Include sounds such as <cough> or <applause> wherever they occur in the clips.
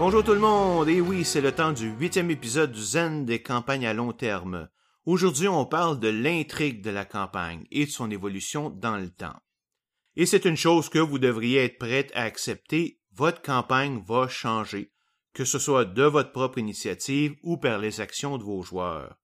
Bonjour tout le monde, et oui, c'est le temps du huitième épisode du Zen des campagnes à long terme. Aujourd'hui, on parle de l'intrigue de la campagne et de son évolution dans le temps. Et c'est une chose que vous devriez être prête à accepter, votre campagne va changer, que ce soit de votre propre initiative ou par les actions de vos joueurs.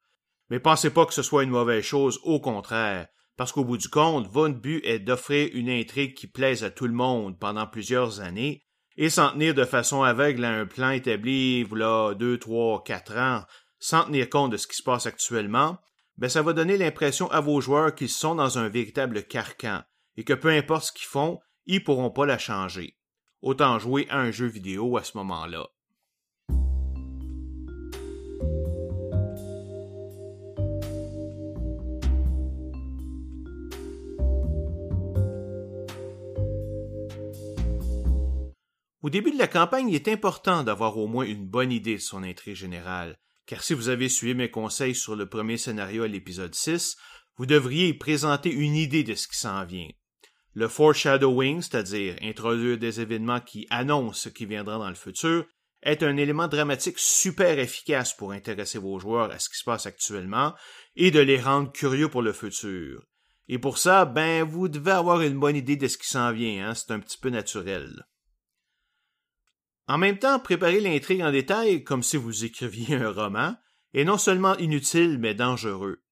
Mais pensez pas que ce soit une mauvaise chose, au contraire, parce qu'au bout du compte, votre but est d'offrir une intrigue qui plaise à tout le monde pendant plusieurs années, et s'en tenir de façon aveugle à un plan établi, voilà, deux, trois, quatre ans, sans tenir compte de ce qui se passe actuellement, ben ça va donner l'impression à vos joueurs qu'ils sont dans un véritable carcan, et que peu importe ce qu'ils font, ils pourront pas la changer. Autant jouer à un jeu vidéo à ce moment-là. Au début de la campagne, il est important d'avoir au moins une bonne idée de son intrigue générale, car si vous avez suivi mes conseils sur le premier scénario à l'épisode 6, vous devriez y présenter une idée de ce qui s'en vient. Le foreshadowing, c'est-à-dire introduire des événements qui annoncent ce qui viendra dans le futur, est un élément dramatique super efficace pour intéresser vos joueurs à ce qui se passe actuellement et de les rendre curieux pour le futur. Et pour ça, ben, vous devez avoir une bonne idée de ce qui s'en vient, hein? c'est un petit peu naturel. En même temps, préparer l'intrigue en détail comme si vous écriviez un roman est non seulement inutile mais dangereux.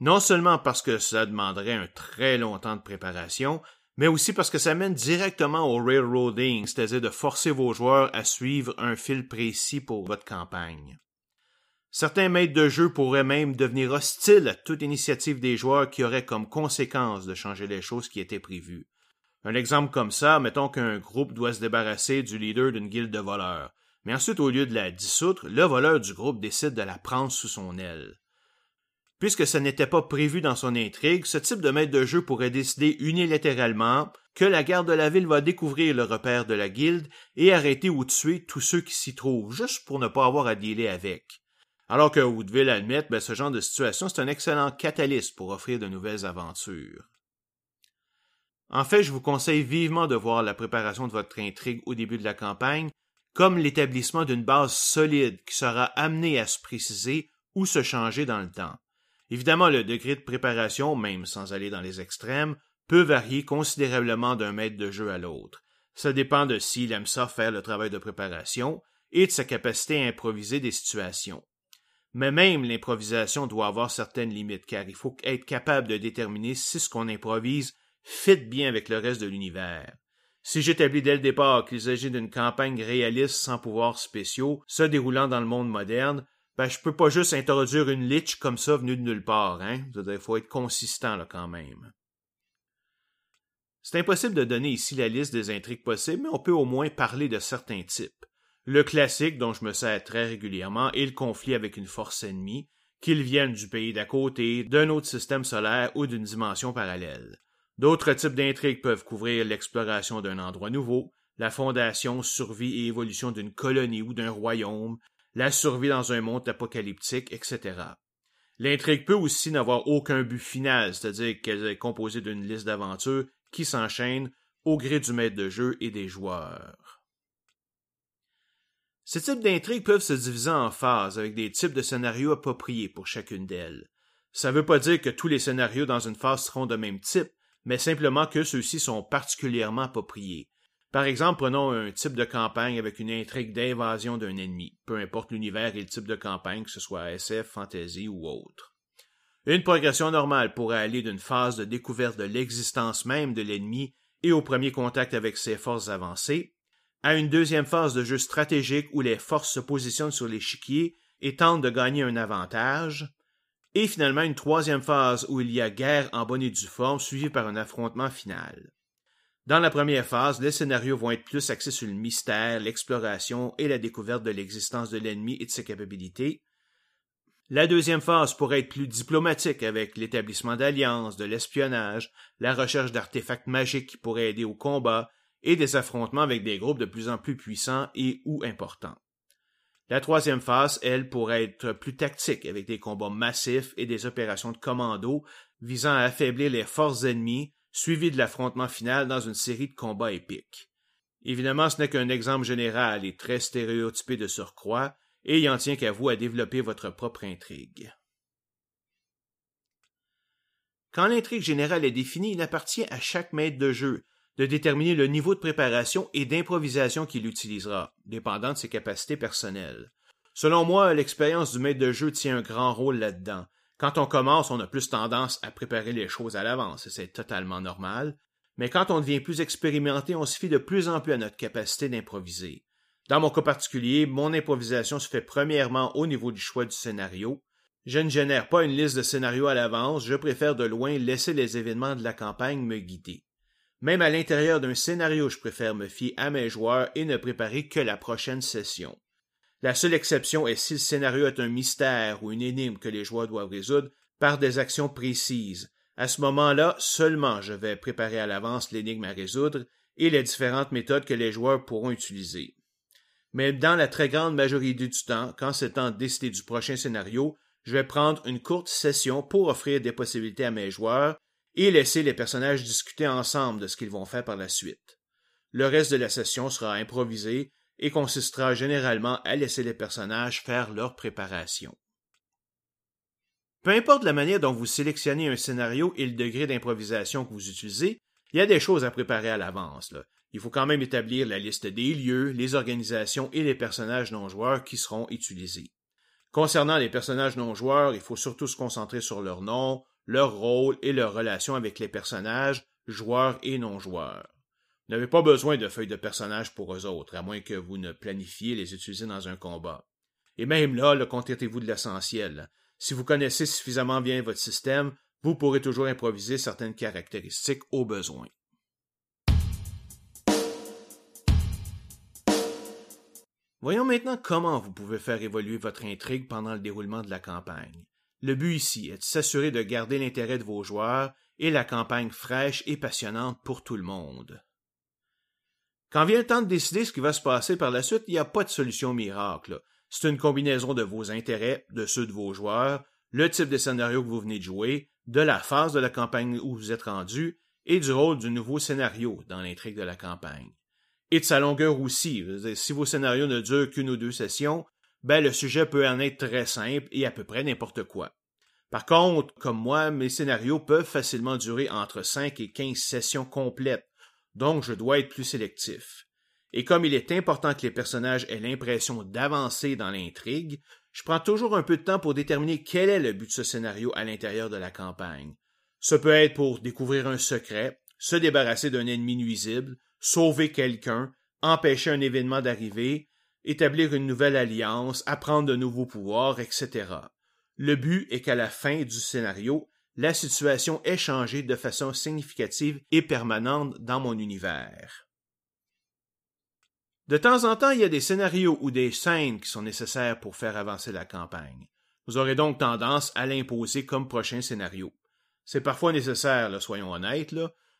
Non seulement parce que ça demanderait un très long temps de préparation, mais aussi parce que ça mène directement au railroading, c'est-à-dire de forcer vos joueurs à suivre un fil précis pour votre campagne. Certains maîtres de jeu pourraient même devenir hostiles à toute initiative des joueurs qui aurait comme conséquence de changer les choses qui étaient prévues. Un exemple comme ça, mettons qu'un groupe doit se débarrasser du leader d'une guilde de voleurs. Mais ensuite, au lieu de la dissoudre, le voleur du groupe décide de la prendre sous son aile. Puisque ça n'était pas prévu dans son intrigue, ce type de maître de jeu pourrait décider unilatéralement que la garde de la ville va découvrir le repère de la guilde et arrêter ou tuer tous ceux qui s'y trouvent, juste pour ne pas avoir à dealer avec. Alors que vous devez l'admettre, ben, ce genre de situation, c'est un excellent catalyste pour offrir de nouvelles aventures. En fait, je vous conseille vivement de voir la préparation de votre intrigue au début de la campagne comme l'établissement d'une base solide qui sera amenée à se préciser ou se changer dans le temps. Évidemment, le degré de préparation, même sans aller dans les extrêmes, peut varier considérablement d'un maître de jeu à l'autre. Ça dépend de s'il aime ça faire le travail de préparation et de sa capacité à improviser des situations. Mais même l'improvisation doit avoir certaines limites, car il faut être capable de déterminer si ce qu'on improvise fit bien avec le reste de l'univers. Si j'établis dès le départ qu'il s'agit d'une campagne réaliste sans pouvoirs spéciaux, se déroulant dans le monde moderne, ben je peux pas juste introduire une lich comme ça venue de nulle part, hein? Il faut être consistant là quand même. C'est impossible de donner ici la liste des intrigues possibles, mais on peut au moins parler de certains types. Le classique dont je me sers très régulièrement est le conflit avec une force ennemie, qu'ils viennent du pays d'à côté, d'un autre système solaire ou d'une dimension parallèle. D'autres types d'intrigues peuvent couvrir l'exploration d'un endroit nouveau, la fondation, survie et évolution d'une colonie ou d'un royaume, la survie dans un monde apocalyptique, etc. L'intrigue peut aussi n'avoir aucun but final, c'est-à-dire qu'elle est composée d'une liste d'aventures qui s'enchaînent au gré du maître de jeu et des joueurs. Ces types d'intrigues peuvent se diviser en phases avec des types de scénarios appropriés pour chacune d'elles. Ça ne veut pas dire que tous les scénarios dans une phase seront de même type, mais simplement que ceux-ci sont particulièrement appropriés. Par exemple, prenons un type de campagne avec une intrigue d'invasion d'un ennemi, peu importe l'univers et le type de campagne, que ce soit SF, fantasy ou autre. Une progression normale pourrait aller d'une phase de découverte de l'existence même de l'ennemi et au premier contact avec ses forces avancées, à une deuxième phase de jeu stratégique où les forces se positionnent sur l'échiquier et tentent de gagner un avantage, et finalement une troisième phase où il y a guerre en bonne et due forme suivie par un affrontement final. Dans la première phase, les scénarios vont être plus axés sur le mystère, l'exploration et la découverte de l'existence de l'ennemi et de ses capacités. La deuxième phase pourrait être plus diplomatique avec l'établissement d'alliances, de l'espionnage, la recherche d'artefacts magiques qui pourraient aider au combat et des affrontements avec des groupes de plus en plus puissants et ou importants. La troisième phase, elle, pourrait être plus tactique, avec des combats massifs et des opérations de commando visant à affaiblir les forces ennemies, suivies de l'affrontement final dans une série de combats épiques. Évidemment, ce n'est qu'un exemple général et très stéréotypé de surcroît, et il en tient qu'à vous à développer votre propre intrigue. Quand l'intrigue générale est définie, il appartient à chaque maître de jeu de déterminer le niveau de préparation et d'improvisation qu'il utilisera, dépendant de ses capacités personnelles. Selon moi, l'expérience du maître de jeu tient un grand rôle là-dedans. Quand on commence, on a plus tendance à préparer les choses à l'avance, et c'est totalement normal, mais quand on devient plus expérimenté, on se fie de plus en plus à notre capacité d'improviser. Dans mon cas particulier, mon improvisation se fait premièrement au niveau du choix du scénario, je ne génère pas une liste de scénarios à l'avance, je préfère de loin laisser les événements de la campagne me guider. Même à l'intérieur d'un scénario, je préfère me fier à mes joueurs et ne préparer que la prochaine session. La seule exception est si le scénario est un mystère ou une énigme que les joueurs doivent résoudre par des actions précises. À ce moment-là, seulement je vais préparer à l'avance l'énigme à résoudre et les différentes méthodes que les joueurs pourront utiliser. Mais dans la très grande majorité du temps, quand c'est temps de du prochain scénario, je vais prendre une courte session pour offrir des possibilités à mes joueurs et laisser les personnages discuter ensemble de ce qu'ils vont faire par la suite. Le reste de la session sera improvisé et consistera généralement à laisser les personnages faire leur préparation. Peu importe la manière dont vous sélectionnez un scénario et le degré d'improvisation que vous utilisez, il y a des choses à préparer à l'avance. Il faut quand même établir la liste des lieux, les organisations et les personnages non joueurs qui seront utilisés. Concernant les personnages non joueurs, il faut surtout se concentrer sur leur nom, leur rôle et leur relation avec les personnages, joueurs et non joueurs. Vous n'avez pas besoin de feuilles de personnages pour eux autres, à moins que vous ne planifiez les utiliser dans un combat. Et même là, le contentez-vous de l'essentiel. Si vous connaissez suffisamment bien votre système, vous pourrez toujours improviser certaines caractéristiques au besoin. Voyons maintenant comment vous pouvez faire évoluer votre intrigue pendant le déroulement de la campagne. Le but ici est de s'assurer de garder l'intérêt de vos joueurs et la campagne fraîche et passionnante pour tout le monde. Quand vient le temps de décider ce qui va se passer par la suite, il n'y a pas de solution miracle. C'est une combinaison de vos intérêts, de ceux de vos joueurs, le type de scénario que vous venez de jouer, de la phase de la campagne où vous êtes rendu et du rôle du nouveau scénario dans l'intrigue de la campagne et de sa longueur aussi. Si vos scénarios ne durent qu'une ou deux sessions, ben le sujet peut en être très simple et à peu près n'importe quoi. Par contre, comme moi, mes scénarios peuvent facilement durer entre 5 et 15 sessions complètes, donc je dois être plus sélectif. Et comme il est important que les personnages aient l'impression d'avancer dans l'intrigue, je prends toujours un peu de temps pour déterminer quel est le but de ce scénario à l'intérieur de la campagne. Ce peut être pour découvrir un secret, se débarrasser d'un ennemi nuisible, sauver quelqu'un, empêcher un événement d'arriver, établir une nouvelle alliance, apprendre de nouveaux pouvoirs, etc. Le but est qu'à la fin du scénario, la situation ait changé de façon significative et permanente dans mon univers. De temps en temps, il y a des scénarios ou des scènes qui sont nécessaires pour faire avancer la campagne. Vous aurez donc tendance à l'imposer comme prochain scénario. C'est parfois nécessaire, soyons honnêtes,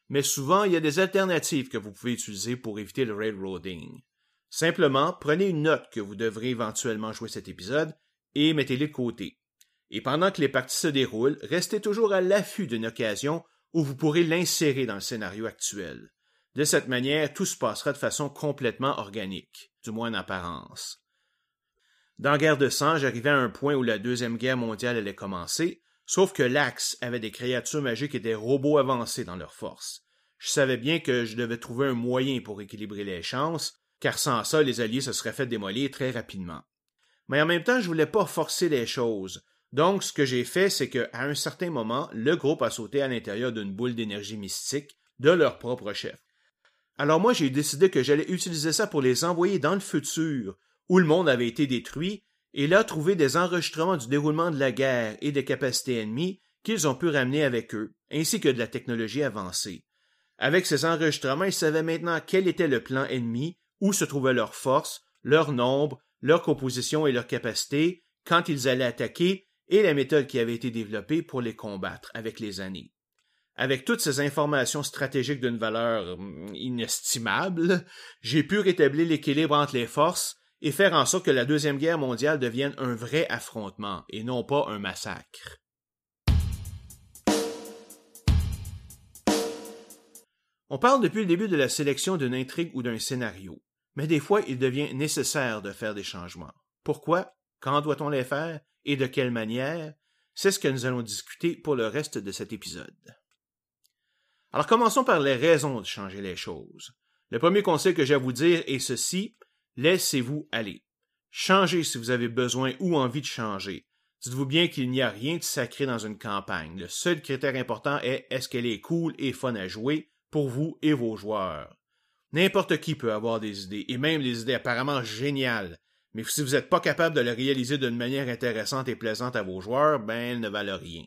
mais souvent il y a des alternatives que vous pouvez utiliser pour éviter le railroading. Simplement, prenez une note que vous devrez éventuellement jouer cet épisode et mettez-les de côté. Et pendant que les parties se déroulent, restez toujours à l'affût d'une occasion où vous pourrez l'insérer dans le scénario actuel. De cette manière, tout se passera de façon complètement organique, du moins en apparence. Dans Guerre de sang, j'arrivais à un point où la Deuxième Guerre mondiale allait commencer, Sauf que l'Axe avait des créatures magiques et des robots avancés dans leur force. Je savais bien que je devais trouver un moyen pour équilibrer les chances, car sans ça, les alliés se seraient fait démolir très rapidement. Mais en même temps, je voulais pas forcer les choses. Donc, ce que j'ai fait, c'est qu'à un certain moment, le groupe a sauté à l'intérieur d'une boule d'énergie mystique de leur propre chef. Alors moi, j'ai décidé que j'allais utiliser ça pour les envoyer dans le futur, où le monde avait été détruit, et là trouver des enregistrements du déroulement de la guerre et des capacités ennemies qu'ils ont pu ramener avec eux, ainsi que de la technologie avancée. Avec ces enregistrements, ils savaient maintenant quel était le plan ennemi, où se trouvaient leurs forces, leur nombre, leur composition et leurs capacités, quand ils allaient attaquer, et la méthode qui avait été développée pour les combattre avec les années. Avec toutes ces informations stratégiques d'une valeur hum, inestimable, j'ai pu rétablir l'équilibre entre les forces et faire en sorte que la Deuxième Guerre mondiale devienne un vrai affrontement et non pas un massacre. On parle depuis le début de la sélection d'une intrigue ou d'un scénario, mais des fois il devient nécessaire de faire des changements. Pourquoi? Quand doit-on les faire? Et de quelle manière? C'est ce que nous allons discuter pour le reste de cet épisode. Alors commençons par les raisons de changer les choses. Le premier conseil que j'ai à vous dire est ceci, laissez-vous aller. Changez si vous avez besoin ou envie de changer. Dites-vous bien qu'il n'y a rien de sacré dans une campagne. Le seul critère important est est-ce qu'elle est cool et fun à jouer pour vous et vos joueurs? N'importe qui peut avoir des idées, et même des idées apparemment géniales, mais si vous n'êtes pas capable de les réaliser d'une manière intéressante et plaisante à vos joueurs, ben elles ne valent rien.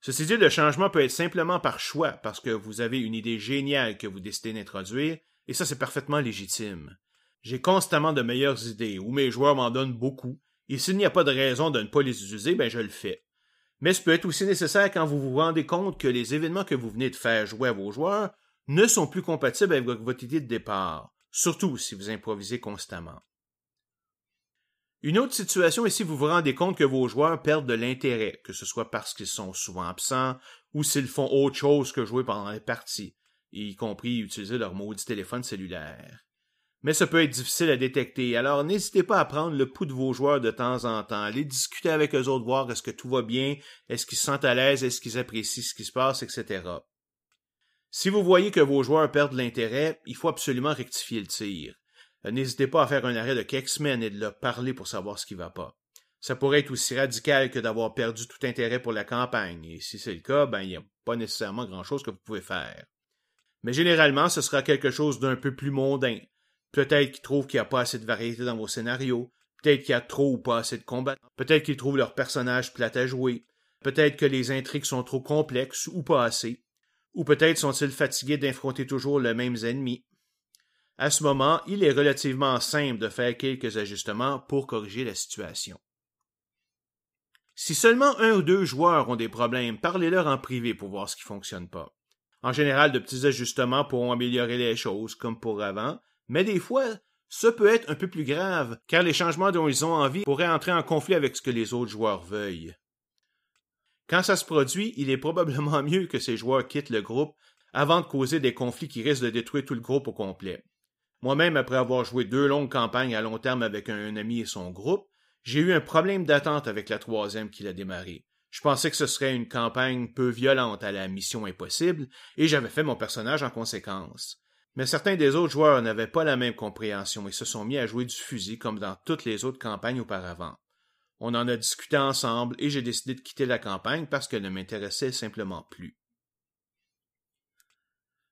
Ceci dit, le changement peut être simplement par choix, parce que vous avez une idée géniale que vous décidez d'introduire, et ça c'est parfaitement légitime. J'ai constamment de meilleures idées, ou mes joueurs m'en donnent beaucoup, et s'il n'y a pas de raison de ne pas les utiliser, ben je le fais. Mais ce peut être aussi nécessaire quand vous vous rendez compte que les événements que vous venez de faire jouer à vos joueurs ne sont plus compatibles avec votre idée de départ, surtout si vous improvisez constamment. Une autre situation est si vous vous rendez compte que vos joueurs perdent de l'intérêt, que ce soit parce qu'ils sont souvent absents ou s'ils font autre chose que jouer pendant les parties, y compris utiliser leur maudit téléphone cellulaire mais ça peut être difficile à détecter. Alors n'hésitez pas à prendre le pouls de vos joueurs de temps en temps, aller discuter avec eux autres, voir est-ce que tout va bien, est-ce qu'ils se sentent à l'aise, est-ce qu'ils apprécient ce qui se passe, etc. Si vous voyez que vos joueurs perdent l'intérêt, il faut absolument rectifier le tir. Euh, n'hésitez pas à faire un arrêt de quelques semaines et de leur parler pour savoir ce qui va pas. Ça pourrait être aussi radical que d'avoir perdu tout intérêt pour la campagne, et si c'est le cas, ben il n'y a pas nécessairement grand chose que vous pouvez faire. Mais généralement, ce sera quelque chose d'un peu plus mondain, Peut-être qu'ils trouvent qu'il n'y a pas assez de variété dans vos scénarios. Peut-être qu'il y a trop ou pas assez de combats. Peut-être qu'ils trouvent leurs personnages plates à jouer. Peut-être que les intrigues sont trop complexes ou pas assez. Ou peut-être sont-ils fatigués d'affronter toujours les mêmes ennemis. À ce moment, il est relativement simple de faire quelques ajustements pour corriger la situation. Si seulement un ou deux joueurs ont des problèmes, parlez-leur en privé pour voir ce qui fonctionne pas. En général, de petits ajustements pourront améliorer les choses, comme pour avant, mais des fois, ça peut être un peu plus grave, car les changements dont ils ont envie pourraient entrer en conflit avec ce que les autres joueurs veuillent. Quand ça se produit, il est probablement <laughs> mieux que ces joueurs quittent le groupe avant de causer des conflits qui risquent de détruire tout le groupe au complet. Moi-même, après avoir joué deux longues campagnes à long terme avec un, ami et son groupe, j'ai eu un problème d'attente avec la troisième qui l'a démarré. Je pensais que ce serait une campagne peu violente à la mission impossible, et j'avais fait mon personnage en conséquence. Mais certains des autres joueurs n'avaient pas la même compréhension et se sont mis à jouer du fusil comme dans toutes les autres campagnes auparavant. On en a discuté ensemble et j'ai décidé de quitter la campagne parce qu'elle ne m'intéressait simplement plus.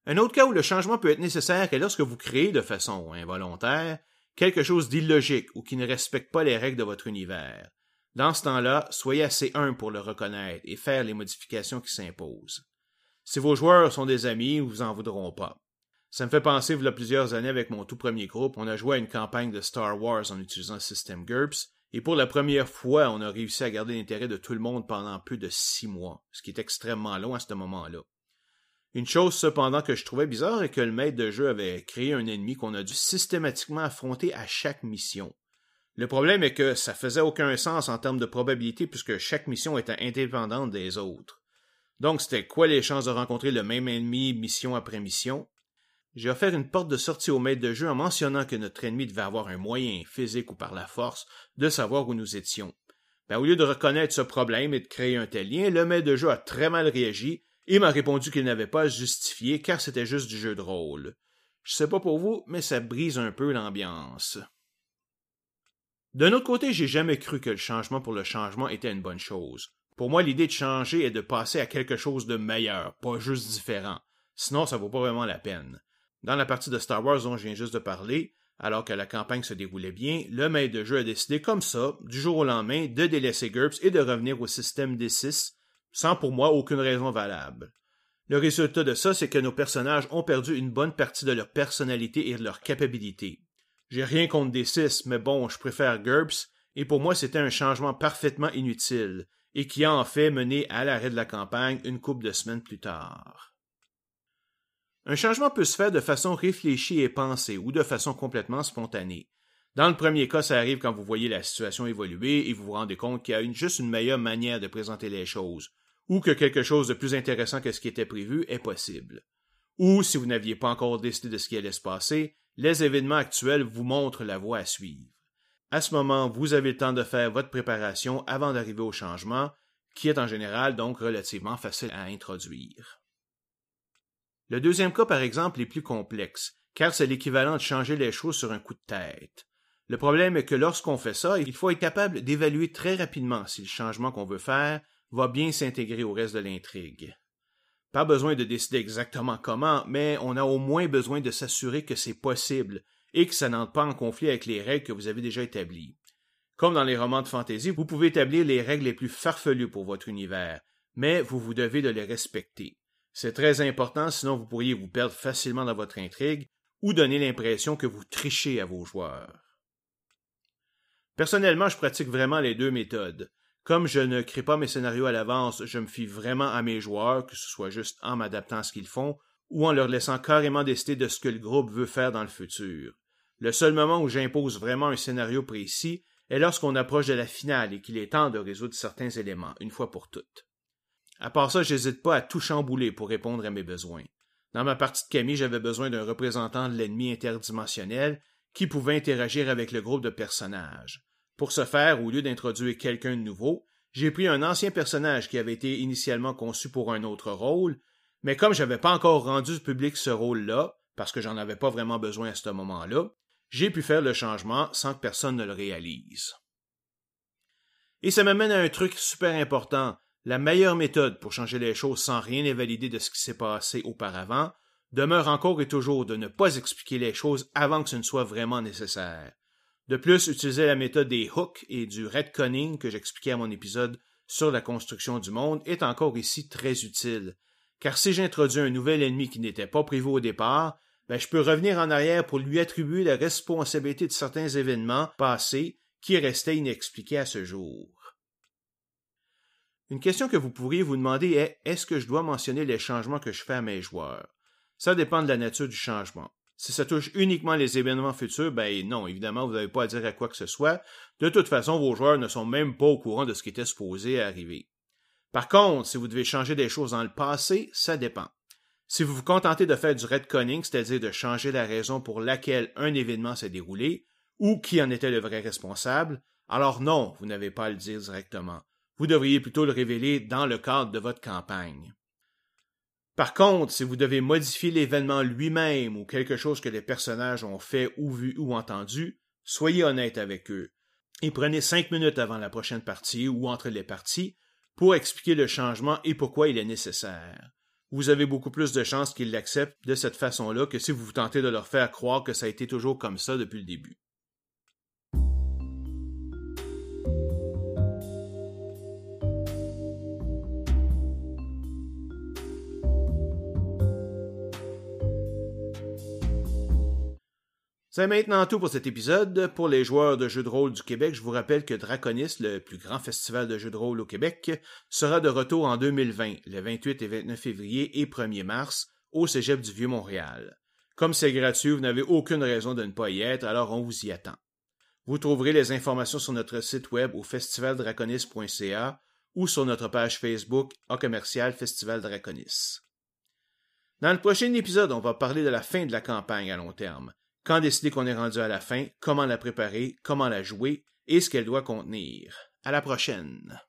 Un autre cas où le changement peut être nécessaire est lorsque vous créez de façon involontaire quelque chose d'illogique ou qui ne respecte pas les règles de votre univers. Dans ce temps-là, soyez assez humble pour le reconnaître et faire les modifications qui s'imposent. Si vos joueurs sont des amis, vous en voudront pas. Ça me fait penser, il y a plusieurs années, avec mon tout premier groupe, on a joué à une campagne de Star Wars en utilisant le système GURPS, et pour la première fois, on a réussi à garder l'intérêt de tout le monde pendant plus de six mois, ce qui est extrêmement long à ce moment-là. Une chose cependant que je trouvais bizarre est que le maître de jeu avait créé un ennemi qu'on a dû systématiquement affronter à chaque mission. Le problème est que ça faisait aucun sens en termes de probabilité puisque chaque mission était indépendante des autres. Donc c'était quoi les chances de rencontrer le même ennemi mission après mission? J'ai offert une porte de sortie au maître de jeu en mentionnant que notre ennemi devait avoir un moyen, physique ou par la force, de savoir où nous étions. Ben, au lieu de reconnaître ce problème et de créer un tel lien, le maître de jeu a très mal réagi et m'a répondu qu'il n'avait pas à se justifier car c'était juste du jeu de rôle. Je sais pas pour vous, mais ça brise un peu l'ambiance. D'un autre côté, j'ai jamais cru que le changement pour le changement était une bonne chose. Pour moi, l'idée de changer est de passer à quelque chose de meilleur, pas juste différent. Sinon, ça vaut pas vraiment la peine. Dans la partie de Star Wars dont je viens juste de parler, alors que la campagne se déroulait bien, le maître de jeu a décidé comme ça, du jour au lendemain, de délaisser GURPS et de revenir au système D6, sans pour moi aucune raison valable. Le résultat de ça, c'est que nos personnages ont perdu une bonne partie de leur personnalité et de leur capacité. J'ai rien contre D6, mais bon, je préfère GURPS, et pour moi c'était un changement parfaitement inutile, et qui a en fait mené à l'arrêt de la campagne une couple de semaines plus tard. Un changement peut se faire de façon réfléchie et pensée ou de façon complètement spontanée. Dans le premier cas, ça arrive quand vous voyez la situation évoluer et vous vous rendez compte qu'il y a juste une meilleure manière de présenter les choses, ou que quelque chose de plus intéressant que ce qui était prévu est possible. ou si vous n'aviez pas encore décidé de ce qui allait se passer, les événements actuels vous montrent la voie à suivre. À ce moment, vous avez le temps de faire votre préparation avant d'arriver au changement, qui est en général donc relativement facile à introduire. Le deuxième cas, par exemple, est plus complexe, car c'est l'équivalent de changer les choses sur un coup de tête. Le problème est que lorsqu'on fait ça, il faut être capable d'évaluer très rapidement si le changement qu'on veut faire va bien s'intégrer au reste de l'intrigue. Pas besoin de décider exactement comment, mais on a au moins besoin de s'assurer que c'est possible et que ça n'entre pas en conflit avec les règles que vous avez déjà établies. Comme dans les romans de fantasy, vous pouvez établir les règles les plus farfelues pour votre univers, mais vous vous devez de les respecter. C'est très important, sinon vous pourriez vous perdre facilement dans votre intrigue ou donner l'impression que vous trichez à vos joueurs. Personnellement, je pratique vraiment les deux méthodes. Comme je ne crée pas mes scénarios à l'avance, je me fie vraiment à mes joueurs, que ce soit juste en m'adaptant à ce qu'ils font, ou en leur laissant carrément décider de ce que le groupe veut faire dans le futur. Le seul moment où j'impose vraiment un scénario précis est lorsqu'on approche de la finale et qu'il est temps de résoudre certains éléments, une fois pour toutes. À part ça, j'hésite pas à tout chambouler pour répondre à mes besoins. Dans ma partie de Camille, j'avais besoin d'un représentant de l'ennemi interdimensionnel qui pouvait interagir avec le groupe de personnages. Pour ce faire, au lieu d'introduire quelqu'un de nouveau, j'ai pris un ancien personnage qui avait été initialement conçu pour un autre rôle, mais comme j'avais pas encore rendu public ce rôle-là, parce que j'en avais pas vraiment besoin à ce moment-là, j'ai pu faire le changement sans que personne ne le réalise. Et ça m'amène à un truc super important. La meilleure méthode pour changer les choses sans rien invalider de ce qui s'est passé auparavant demeure encore et toujours de ne pas expliquer les choses avant que ce ne soit vraiment nécessaire. De plus, utiliser la méthode des hooks et du retconning que j'expliquais à mon épisode sur la construction du monde est encore ici très utile. Car si j'introduis un nouvel ennemi qui n'était pas prévu au départ, ben, je peux revenir en arrière pour lui attribuer la responsabilité de certains événements passés qui restaient inexpliqués à ce jour. Une question que vous pourriez vous demander est est-ce que je dois mentionner les changements que je fais à mes joueurs? Ça dépend de la nature du changement. Si ça touche uniquement les événements futurs, ben non, évidemment, vous n'avez pas à dire à quoi que ce soit. De toute façon, vos joueurs ne sont même pas au courant de ce qui était supposé arriver. Par contre, si vous devez changer des choses dans le passé, ça dépend. Si vous vous contentez de faire du retconning, c'est-à-dire de changer la raison pour laquelle un événement s'est déroulé, ou qui en était le vrai responsable, alors non, vous n'avez pas à le dire directement. Vous devriez plutôt le révéler dans le cadre de votre campagne. Par contre, si vous devez modifier l'événement lui-même ou quelque chose que les personnages ont fait ou vu ou entendu, soyez honnête avec eux et prenez cinq minutes avant la prochaine partie ou entre les parties pour expliquer le changement et pourquoi il est nécessaire. Vous avez beaucoup plus de chances qu'ils l'acceptent de cette façon-là que si vous vous tentez de leur faire croire que ça a été toujours comme ça depuis le début. C'est maintenant tout pour cet épisode. Pour les joueurs de jeux de rôle du Québec, je vous rappelle que Draconis, le plus grand festival de jeux de rôle au Québec, sera de retour en 2020, le 28 et 29 février et 1er mars, au Cégep du Vieux-Montréal. Comme c'est gratuit, vous n'avez aucune raison de ne pas y être, alors on vous y attend. Vous trouverez les informations sur notre site web au festivaldraconis.ca ou sur notre page Facebook en commercial Festival Draconis. Dans le prochain épisode, on va parler de la fin de la campagne à long terme quand décider qu'on est rendu à la fin, comment la préparer, comment la jouer et ce qu'elle doit contenir. À la prochaine.